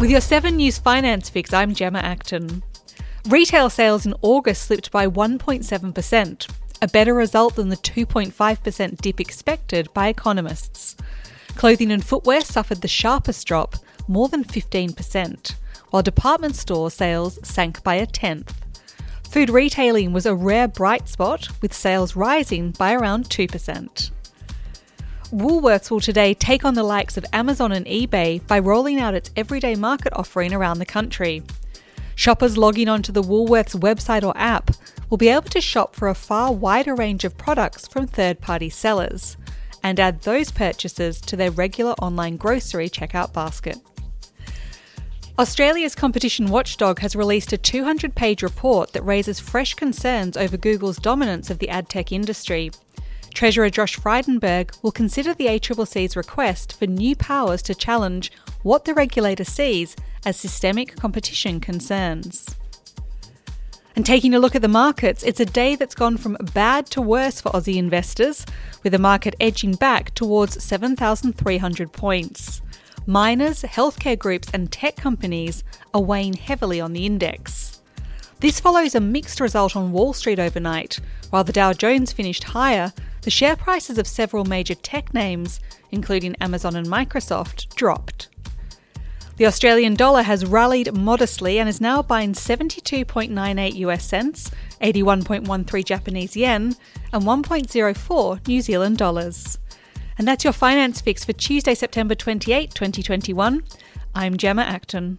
With your 7 News Finance Fix, I'm Gemma Acton. Retail sales in August slipped by 1.7%, a better result than the 2.5% dip expected by economists. Clothing and footwear suffered the sharpest drop, more than 15%, while department store sales sank by a tenth. Food retailing was a rare bright spot, with sales rising by around 2%. Woolworths will today take on the likes of Amazon and eBay by rolling out its everyday market offering around the country. Shoppers logging onto the Woolworths website or app will be able to shop for a far wider range of products from third party sellers and add those purchases to their regular online grocery checkout basket. Australia's competition watchdog has released a 200 page report that raises fresh concerns over Google's dominance of the ad tech industry. Treasurer Josh Frydenberg will consider the ACCC's request for new powers to challenge what the regulator sees as systemic competition concerns. And taking a look at the markets, it's a day that's gone from bad to worse for Aussie investors, with the market edging back towards 7,300 points. Miners, healthcare groups, and tech companies are weighing heavily on the index. This follows a mixed result on Wall Street overnight. While the Dow Jones finished higher, the share prices of several major tech names, including Amazon and Microsoft, dropped. The Australian dollar has rallied modestly and is now buying 72.98 US cents, 81.13 Japanese yen, and 1.04 New Zealand dollars. And that's your finance fix for Tuesday, September 28, 2021. I'm Gemma Acton.